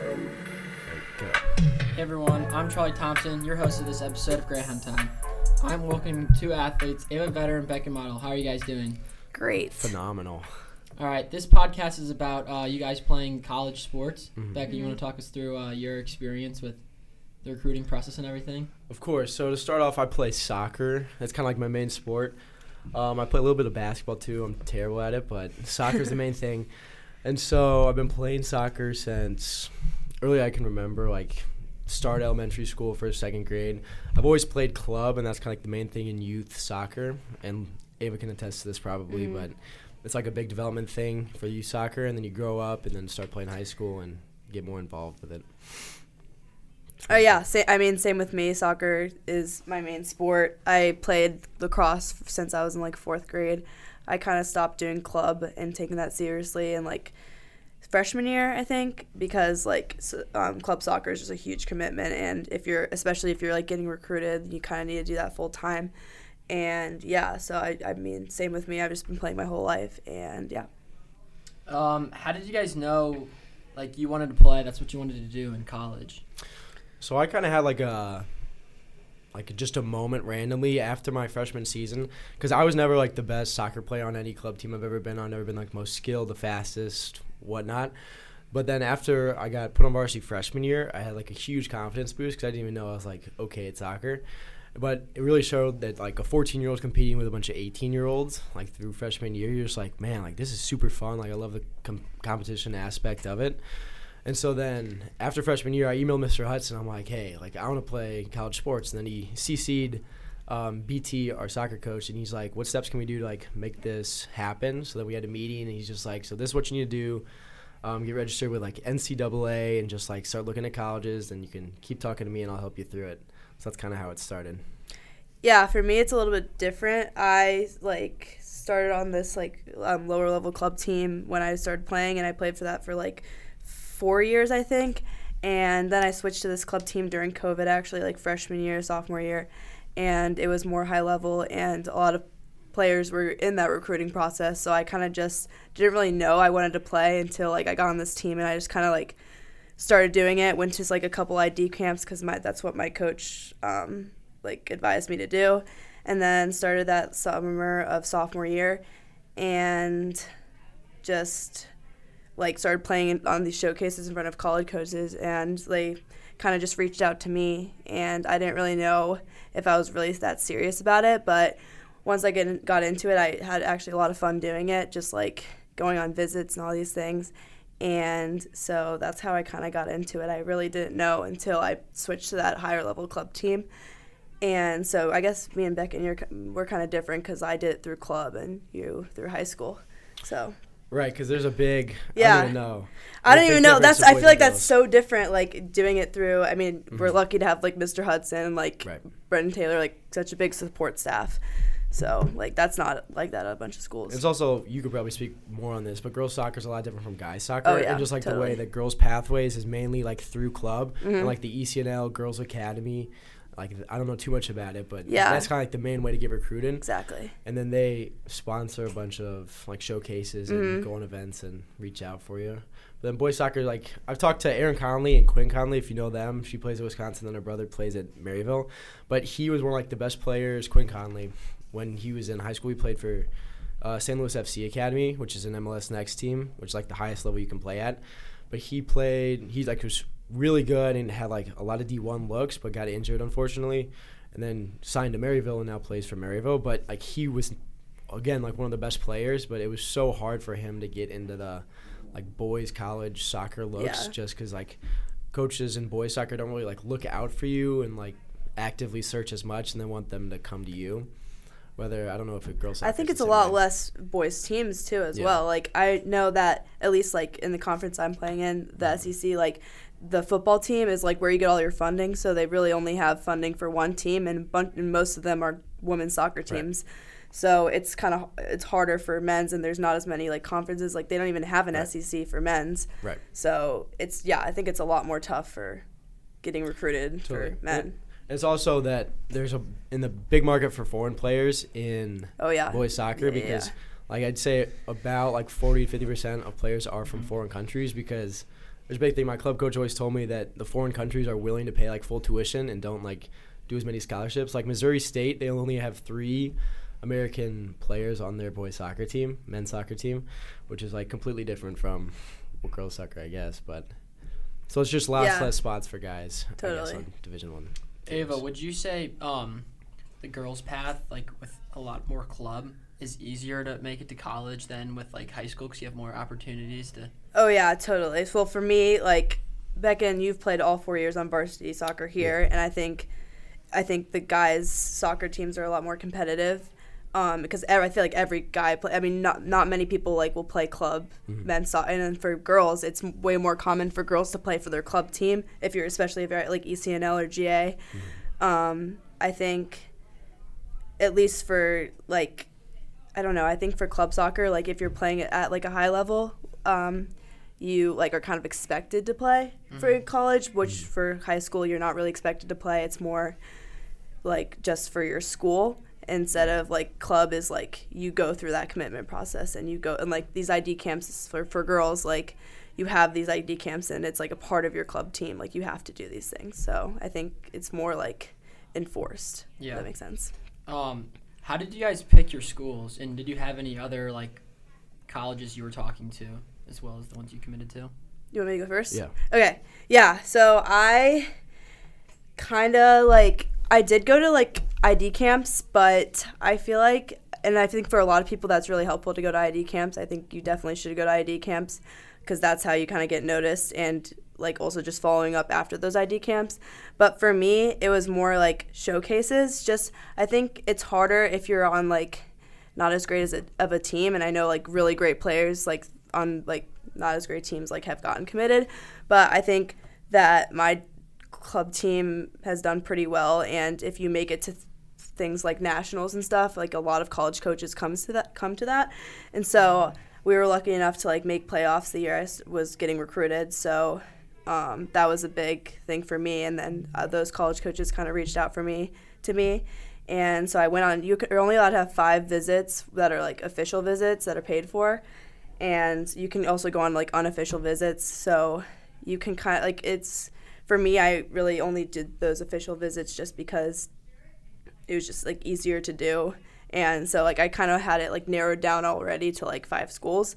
Hey everyone, I'm Charlie Thompson, your host of this episode of Greyhound Time. I'm welcoming two athletes, Ava Vetter and Becca Mottl. How are you guys doing? Great. Phenomenal. All right, this podcast is about uh, you guys playing college sports. Mhm. Becca, you want to talk us through uh, your experience with the recruiting process and everything? Of course. So to start off, I play soccer. That's kind of like my main sport. Um, I play a little bit of basketball too. I'm terrible at it, but soccer's the main thing. And so I've been playing soccer since early I can remember, like start elementary school, first, second grade. I've always played club, and that's kind of like the main thing in youth soccer. And Ava can attest to this probably, Mhm. but it's like a big development thing for youth soccer, and then you grow up and then start playing high school and get more involved with it. Oh yeah, sa- I mean same with me. Soccer is my main sport. I played lacrosse since I was in like 4th grade. I kind of stopped doing club and taking that seriously in like freshman year, I think, because like s um, club soccer is just a huge commitment and if you're especially if you're like getting recruited, you kind of need to do that full time. And yeah, so I I mean same with me. I've just been playing my whole life and yeah. Um, how did you guys know, like, you wanted to play? That's what you wanted to do in college. So I kind of had like a like just a moment randomly after my freshman season because I was never like the best soccer player on any club team I've ever been on. Never been like most skilled, the fastest, whatnot. But then after I got put on varsity freshman year, I had like a huge confidence boost because I didn't even know I was like okay at soccer. But it really showed that like a 14 year old competing with a bunch of 18 year olds like through freshman year, you're just like man, like this is super fun. Like I love the com- competition aspect of it. And so then after freshman year, I emailed Mr. Hudson. I'm like, hey, like I want to play college sports. And then he CC'd um, BT, our soccer coach, and he's like, what steps can we do to like make this happen? So then we had a meeting, and he's just like, so this is what you need to do. Um, get registered with like NCAA and just like start looking at colleges. And you can keep talking to me, and I'll help you through it. So that's kind of how it started. Yeah, for me it's a little bit different. I like started on this like um, lower level club team when I started playing, and I played for that for like four years, I think. And then I switched to this club team during COVID, actually, like freshman year, sophomore year, and it was more high level, and a lot of players were in that recruiting process. So I kind of just didn't really know I wanted to play until like I got on this team, and I just kind of like started doing it. Went to like a couple ID camps because my that's what my coach um, like advised me to do, and then started that summer of sophomore year, and just like started playing on these showcases in front of college coaches, and they kind of just reached out to me, and I didn't really know if I was really that serious about it, but once I get, got into it, I had actually a lot of fun doing it, just like going on visits and all these things. And so that's how I kind of got into it. I really didn't know until I switched to that higher level club team. And so I guess me and Beck and you're we're kind of different because I did it through club and you through high school. So Right, because there's a big. Yeah. I don't even know. I don't even know. That's I feel like that's so different. Like doing it through. I mean, we're Mhm. lucky to have like Mr. Hudson like Right. Brendan Taylor, like such a big support staff. So like that's not like that at a bunch of schools. It's also you could probably speak more on this, but girls soccer is a lot different from guys soccer, Oh, yeah, and just like the way that girls pathways is mainly like through club Mhm. and like the ECNL Girls Academy. Like I don't know too much about it, but Yeah. that's kind of like the main way to get recruited. exactly. And then they sponsor a bunch of like showcases and go on events and reach out for you. But then boys soccer, like I've talked to Aaron Conley and Quinn Conley, if you know them. She plays at Wisconsin, then her brother plays at Maryville. But he was one of like the best players, Quinn Conley, when he was in high school. He played for uh, St. Louis FC Academy, which is an MLS Next team, which is like the highest level you can play at. But he played. He's like was really good and had like a lot of D1 looks, but got injured unfortunately, and then signed to Maryville and now plays for Maryville. But like he was again like one of the best players, but it was so hard for him to get into the like boys college soccer looks Yeah. just because like coaches in boys soccer don't really like look out for you and like actively search as much and they want them to come to you. Whether I don't know if a girl. I think it's a lot way. less boys teams too as Yeah. well. Like I know that at least like in the conference I'm playing in, the Mm-hmm. SEC, like the football team is like where you get all your funding. So they really only have funding for one team, and, bun- and most of them are women's soccer teams. So it's kind of it's harder for men's, and there's not as many like conferences. Like they don't even have an Right. SEC for men's. Right. So it's yeah, I think it's a lot more tough for getting recruited Totally. for men. It's also that there's a in the big market for foreign players in Oh yeah. boys soccer Yeah, yeah, because yeah. like I'd say about like 40 50 percent of players are from mm-hmm. foreign countries because there's a big thing. My club coach always told me that the foreign countries are willing to pay like full tuition and don't like do as many scholarships. Like Missouri State, they only have three American players on their boys soccer team, men's soccer team, which is like completely different from well, girls soccer, I guess. But so it's just lots Yeah. less spots for guys. I guess, Totally. on Division One. Ava, would you say um, the girls' path, like with a lot more club, is easier to make it to college than with like high school because you have more opportunities to? Oh yeah, totally. Well, for me, like Becca, you've played all four years on varsity soccer here, and I think, I think the guys' soccer teams are a lot more competitive, um, because I feel like every guy play. I mean, not not many people like will play club men's soccer, and then for girls, it's way more common for girls to play for their club team if you're especially if you're at, like ECNL or GA. Um, I think, at least for like I don't know. I think for club soccer, like if you're playing it at like a high level, um, you like are kind of expected to play for college, which for high school you're not really expected to play. It's more like just for your school instead of like club is like you go through that commitment process and you go and like these ID camps for for girls like you have these ID camps and it's like a part of your club team like you have to do these things. So I think it's more like enforced. Yeah. that makes sense. Um, how did you guys pick your schools, and did you have any other like colleges you were talking to as well as the ones you committed to? You want me to go first? Yeah. Okay. Yeah. So I kind of like I did go to like ID camps, but I feel like, and I think for a lot of people that's really helpful to go to ID camps. I think you definitely should go to ID camps because that's how you kind of get noticed and like also just following up after those ID camps. But for me, it was more like showcases. Just I think it's harder if you're on like not as great as a, of a team, and I know like really great players like on like not as great teams like have gotten committed, but I think that my club team has done pretty well, and if you make it to th- things like nationals and stuff, like a lot of college coaches comes to that come to that, and so we were lucky enough to like make playoffs the year I was getting recruited, so. Um, that was a big thing for me, and then uh, those college coaches kind of reached out for me to me, and so I went on. You're only allowed to have five visits that are like official visits that are paid for, and you can also go on like unofficial visits. So you can kind of like it's for me. I really only did those official visits just because it was just like easier to do, and so like I kind of had it like narrowed down already to like five schools,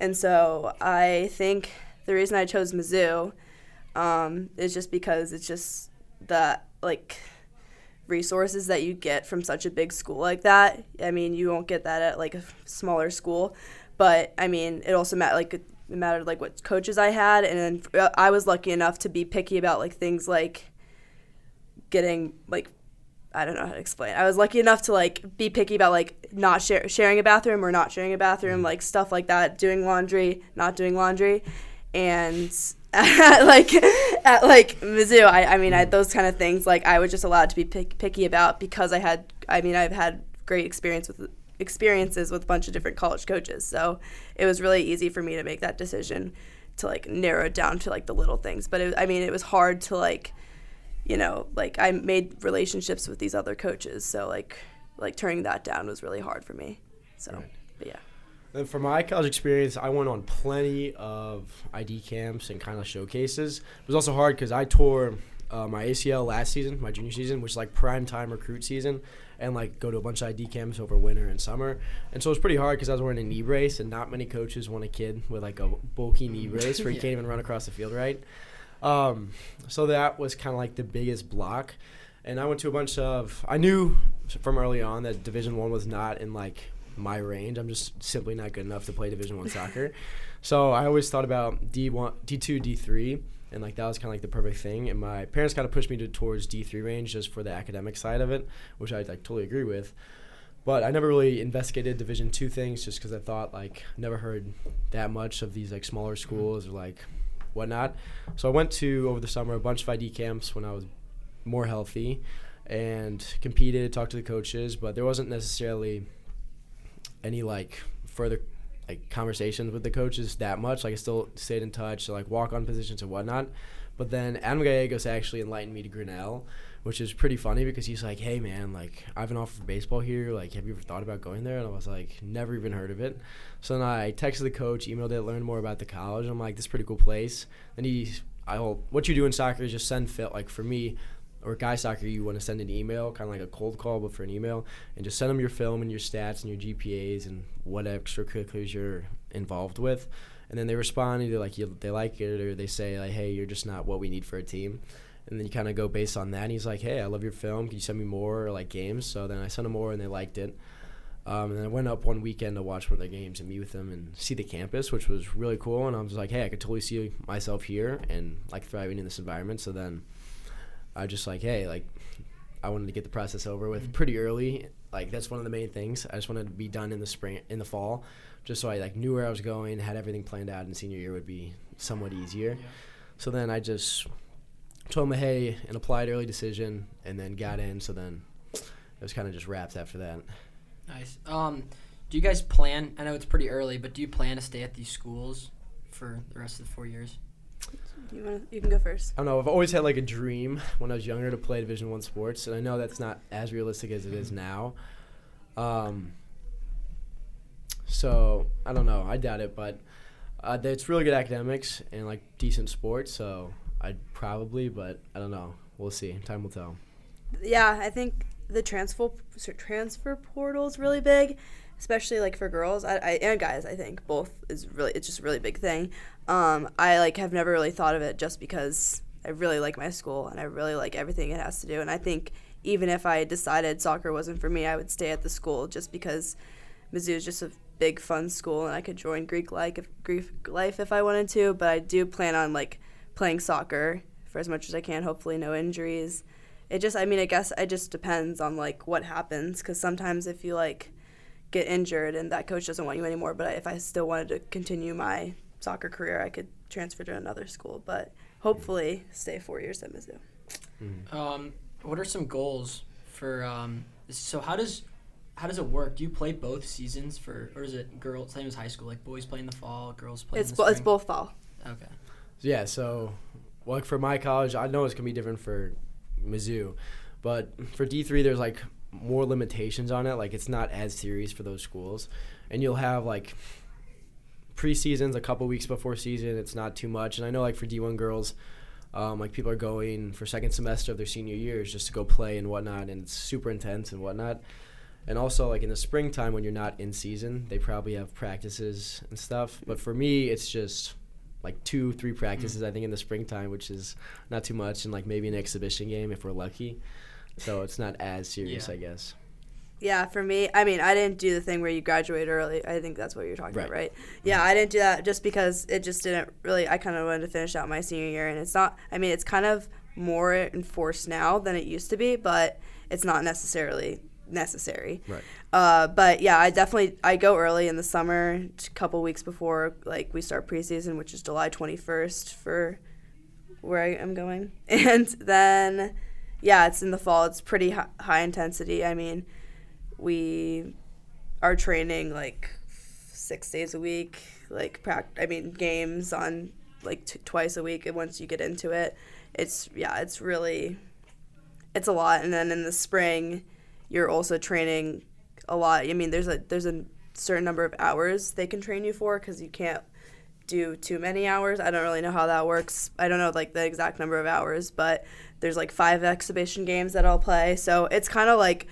and so I think the reason I chose Mizzou um, is just because it's just the like resources that you get from such a big school like that. I mean, you won't get that at like a smaller school, but I mean, it also mattered like it mattered like what coaches I had, and then uh, I was lucky enough to be picky about like things like getting like. I don't know how to explain. I was lucky enough to like be picky about like not share, sharing a bathroom or not sharing a bathroom, like stuff like that. Doing laundry, not doing laundry, and like at like Mizzou, I, I mean, I, mm-hmm. those kind of things like I was just allowed to be pick, picky about because I had, I mean, I've had great experience with experiences with a bunch of different college coaches, so it was really easy for me to make that decision to like narrow it down to like the little things. But it, I mean, it was hard to like, you know, like I made relationships with these other coaches, so like like turning that down was really hard for me. So, Right. but yeah. And for my college experience, I went on plenty of ID camps and kind of showcases. It was also hard because I tore uh, my ACL last season, my junior season, which is like prime time recruit season, and like go to a bunch of ID camps over winter and summer. And so it was pretty hard because I was wearing a knee brace, and not many coaches want a kid with like a bulky knee brace where you Yeah. can't even run across the field right. Um, so that was kind of like the biggest block. And I went to a bunch of. I knew from early on that Division One was not in like my range. I'm just simply not good enough to play Division One soccer. So I always thought about D one, D two, D three, and like that was kind of like the perfect thing. And my parents kind of pushed me to, towards D three range just for the academic side of it, which I like totally agree with. But I never really investigated Division two things just because I thought like never heard that much of these like smaller mm-hmm. schools or like whatnot. So I went to over the summer a bunch of ID camps when I was more healthy and competed, talked to the coaches, but there wasn't necessarily any like further like conversations with the coaches that much. Like I still stayed in touch, so like walk on positions and whatnot. But then Adam Gallegos actually enlightened me to Grinnell, which is pretty funny because he's like, "Hey man, like I have an offer for baseball here. Like, have you ever thought about going there?" And I was like, "Never even heard of it." So then I texted the coach, emailed it, learned more about the college. I'm like, "This is pretty cool place." Then he, I hope what you do in soccer is just send fit like for me. Or guy soccer, you want to send an email, kind of like a cold call, but for an email, and just send them your film and your stats and your GPAs and what extracurriculars you're involved with, and then they respond either like you, they like it or they say like, hey, you're just not what we need for a team and then you kind of go based on that. And he's like, "Hey, I love your film. Can you send me more like games?" So then I sent him more, and they liked it. Um, and then I went up one weekend to watch one of their games and meet with them and see the campus, which was really cool. And I was like, "Hey, I could totally see myself here and like thriving in this environment." So then I just like, "Hey, like." I wanted to get the process over with pretty early. Like that's one of the main things. I just wanted to be done in the spring, in the fall, just so I like knew where I was going, had everything planned out, and senior year would be somewhat easier. Yeah. So then I just told him hey and applied early decision and then got in so then it was kind of just wrapped after that Nice. Um, do you guys plan? I know it's pretty early, but do you plan to stay at these schools for the rest of the four years? You wanna, you can go first. i don't know i've always had like a dream when i was younger to play division one sports and i know that's not as realistic as it is now um, so i don't know i doubt it but uh, it's really good academics and like decent sports so i'd probably but i don't know we'll see time will tell Yeah, I think the transfer transfer portal is really big, especially like for girls I, I, and guys. I think both is really it's just a really big thing. Um, I like have never really thought of it just because I really like my school and I really like everything it has to do. And I think even if I decided soccer wasn't for me, I would stay at the school just because Mizzou is just a big fun school and I could join Greek life if, Greek life if I wanted to. But I do plan on like playing soccer for as much as I can. Hopefully, no injuries it just i mean i guess it just depends on like what happens because sometimes if you like get injured and that coach doesn't want you anymore but if i still wanted to continue my soccer career i could transfer to another school but hopefully stay four years at mizzou Um, what are some goals for? Um, so how does how does it work? Do you play both seasons for, or is it girls same as high school? Like boys play in the fall, girls play it's, in the bo- spring. it's both fall Okay. Yeah, so like for my college, I know it's gonna be different for Mizzou, but for D three, there's like more limitations on it. Like it's not as serious for those schools, and you'll have like preseasons a couple weeks before season. It's not too much, and I know like for D one girls. Um, like people are going for second semester of their senior years just to go play and whatnot, and it's super intense and whatnot. And also, like in the springtime when you're not in season, they probably have practices and stuff. But for me, it's just like two, three practices I think in the springtime, which is not too much, and like maybe an exhibition game if we're lucky. So it's not as serious, Yeah. I guess. yeah for me i mean i didn't do the thing where you graduate early i think that's what you're talking about Right. right yeah i didn't do that just because it just didn't really i kind of wanted to finish out my senior year and it's not i mean it's kind of more enforced now than it used to be but it's not necessarily necessary Right. uh, but yeah i definitely i go early in the summer a couple weeks before like we start preseason which is july 21st for where i am going and then yeah it's in the fall. It's pretty hi- high intensity. I mean we are training like six days a week like i mean games on like t- twice a week and once you get into it. It's yeah it's really it's a lot. And then in the spring you're also training a lot. I mean there's a there's a certain number of hours they can train you for because you can't do too many hours. I don't really know how that works. I don't know like the exact number of hours but there's like five exhibition games that i'll play. So it's kind of like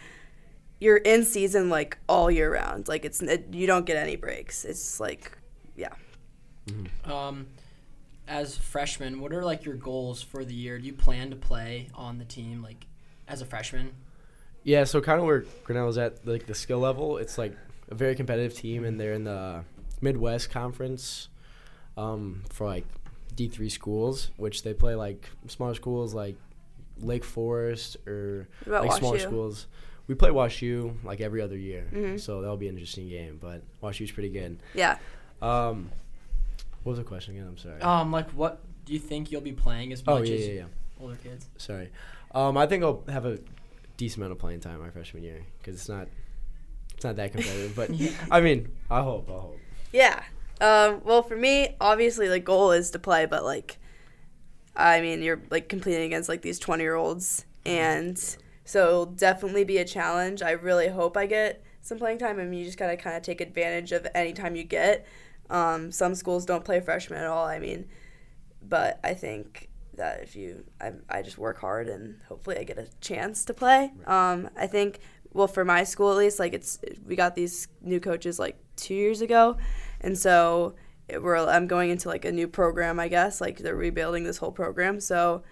you're in season like all year round. Like it's it, you don't get any breaks. It's like yeah. Um, as freshmen, what are like your goals for the year? Do you plan to play on the team like as a freshman? Yeah, so kind of where Grinnell's at, like the skill level, it's like a very competitive team, and they're in the Midwest Conference um, for like D three schools, which they play like smaller schools like Lake Forest or What about like smaller WashU? schools. We play WashU like every other year, Mhm. so that'll be an interesting game. But WashU's pretty good. yeah Um, what was the question again? I'm sorry. Um, like what do you think you'll be playing as oh much yeah, as yeah, yeah. older kids? Sorry. Um, I think I'll have a decent amount of playing time my freshman year because it's not it's not that competitive. But Yeah. I mean, I hope. I hope. Yeah. Um, well, for me, obviously, the goal is to play, but like, I mean, you're like competing against like these 20 year olds, and so it'll definitely be a challenge. I really hope I get some playing time. I mean, you just gotta kind of take advantage of any time you get. Um, some schools don't play freshmen at all. I mean, but I think that if you, I, I just work hard and hopefully I get a chance to play. Um, I think, well, for my school at least, like it's we got these new coaches like two years ago, and so it, we're I'm going into like a new program. I guess like they're rebuilding this whole program, so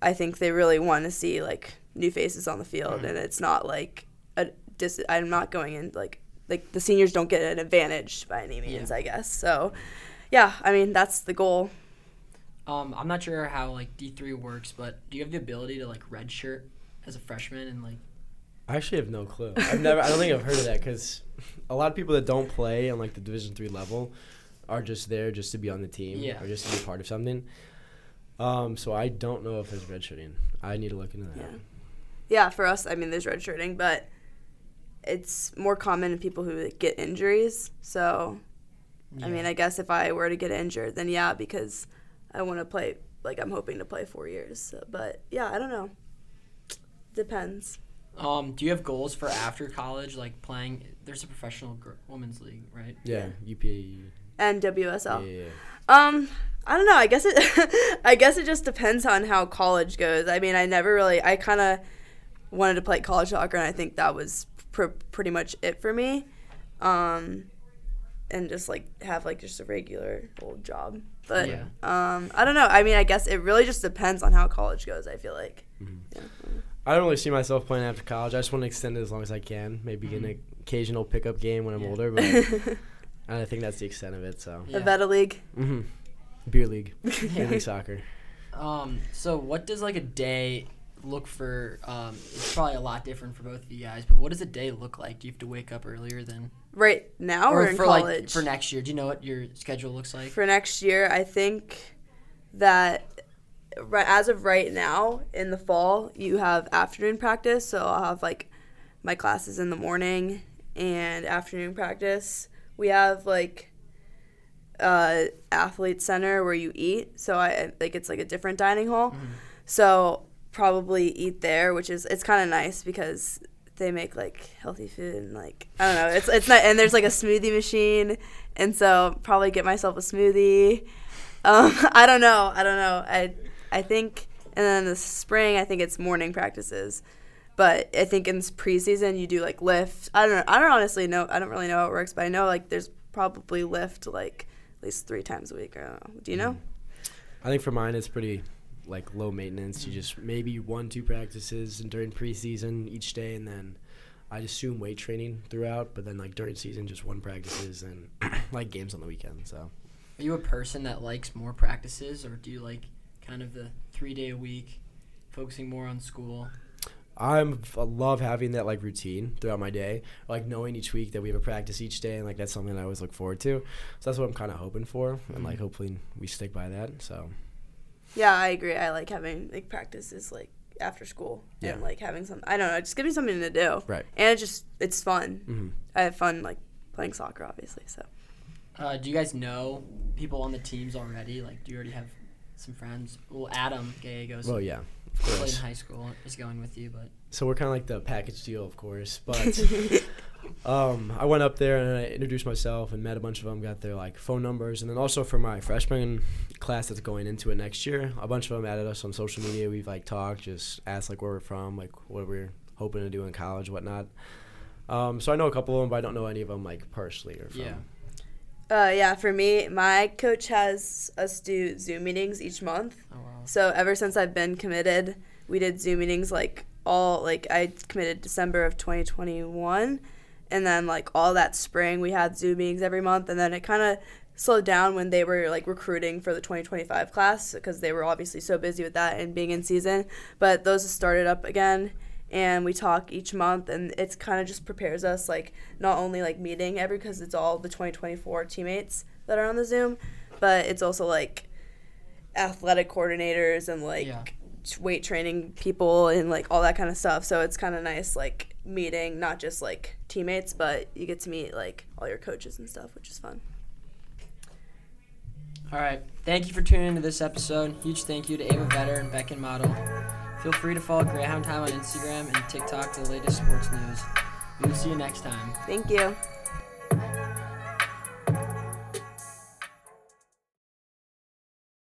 I think they really want to see like new faces on the field, and it's not like a dis. I'm not going in like like the seniors don't get an advantage by any means. Yeah. I guess so. Yeah, I mean that's the goal. Um, I'm not sure how like D three works, but do you have the ability to like redshirt as a freshman and like? I actually have no clue. I've never. I don't think I've heard of that because a lot of people that don't play on like the Division three level are just there just to be on the team Yeah. or just to be part of something. Um, so I don't know if there's redshirting. I need to look into that. Yeah. Yeah, for us, I mean, there's redshirting, but it's more common in people who get injuries. So, I mean, I guess if I were to get injured, then yeah, because I want to play, like, I'm hoping to play four years. So, but yeah, I don't know. Depends. Um, do you have goals for after college, like playing? There's a professional gr- women's league, right? Yeah, UPA. And WSL. yeah, yeah. Um, I don't know. I guess it. I guess it just depends on how college goes. I mean, I never really. I kind of wanted to play college soccer, and I think that was pr- pretty much it for me. Um, and just like have like just a regular old job. But Yeah. um, I don't know. I mean, I guess it really just depends on how college goes. I feel like. Yeah. I don't really see myself playing after college. I just want to extend it as long as I can. Maybe get an occasional pickup game when I'm Yeah. older, but and I think that's the extent of it. So, Yeah. A Veta League. hmm beer league, beer league soccer. Um, so what does like a day look for? Um, it's probably a lot different for both of you guys, but what does a day look like? Do you have to wake up earlier than, Right now or, in for college? like for next year? Do you know what your schedule looks like? for next year, I think that right as of right now in the fall, you have afternoon practice. So I'll have like my classes in the morning and afternoon practice. We have like uh athlete center where you eat. So I like it's like a different dining hall. So probably eat there, which is it's kind of nice because they make like healthy food and like I don't know. It's it's not and there's like a smoothie machine, and so probably get myself a smoothie. Um, I don't know. I don't know. I I think and then in the spring I think it's morning practices, but I think in preseason you do like lift. I don't know. I don't honestly know. I don't really know how it works, but I know like there's probably lift like at least three times a week. I don't know. Do you know? I think for mine it's pretty like low maintenance. You just maybe one two practices and during preseason each day, and then I assume weight training throughout. But then like during season, just one practices and like games on the weekend. So Are you a person that likes more practices, or do you like kind of the three day a week, focusing more on school? I'm I love having that like routine throughout my day, like knowing each week that we have a practice each day, and like that's something that I always look forward to. So that's what I'm kind of hoping for, and like hopefully we stick by that. So Yeah, I agree. I like having like practices like after school Yeah. and like having some. I don't know. Just give me something to do. Right. And it just it's fun. hmm I have fun like playing soccer, obviously. So Uh, do you guys know people on the teams already? Like, do you already have some friends? Well, Adam Gallegos well, yeah, of played in high school is going with you, but So we're kind of like the package deal, of course. But um, I went up there and I introduced myself and met a bunch of them. Got their like phone numbers, and then also for my freshman class that's going into it next year, a bunch of them added us on social media. We've like talked, just asked like where we're from, like what we're hoping to do in college, whatnot. Um, so I know a couple of them, but I don't know any of them like personally or from. Yeah. Uh, yeah, for me, my coach has us do Zoom meetings each month. oh wow. So ever since I've been committed, we did Zoom meetings like all like I committed December of 2021, and then like all that spring we had Zoom meetings every month, and then it kind of slowed down when they were like recruiting for the 2025 class because they were obviously so busy with that and being in season. But those started up again. And we talk each month, and it's kind of just prepares us like not only like meeting every because it's all the 2024 teammates that are on the Zoom, but it's also like athletic coordinators and like Yeah. weight training people and like all that kind of stuff. So it's kind of nice like meeting not just like teammates, but you get to meet like all your coaches and stuff, which is fun. All right. Thank you for tuning into this episode. Huge thank you to Ava Vetter and Beacan Mottl Feel free to follow Greyhound Time on Instagram and TikTok for the latest sports news. We will see you next time. Thank you.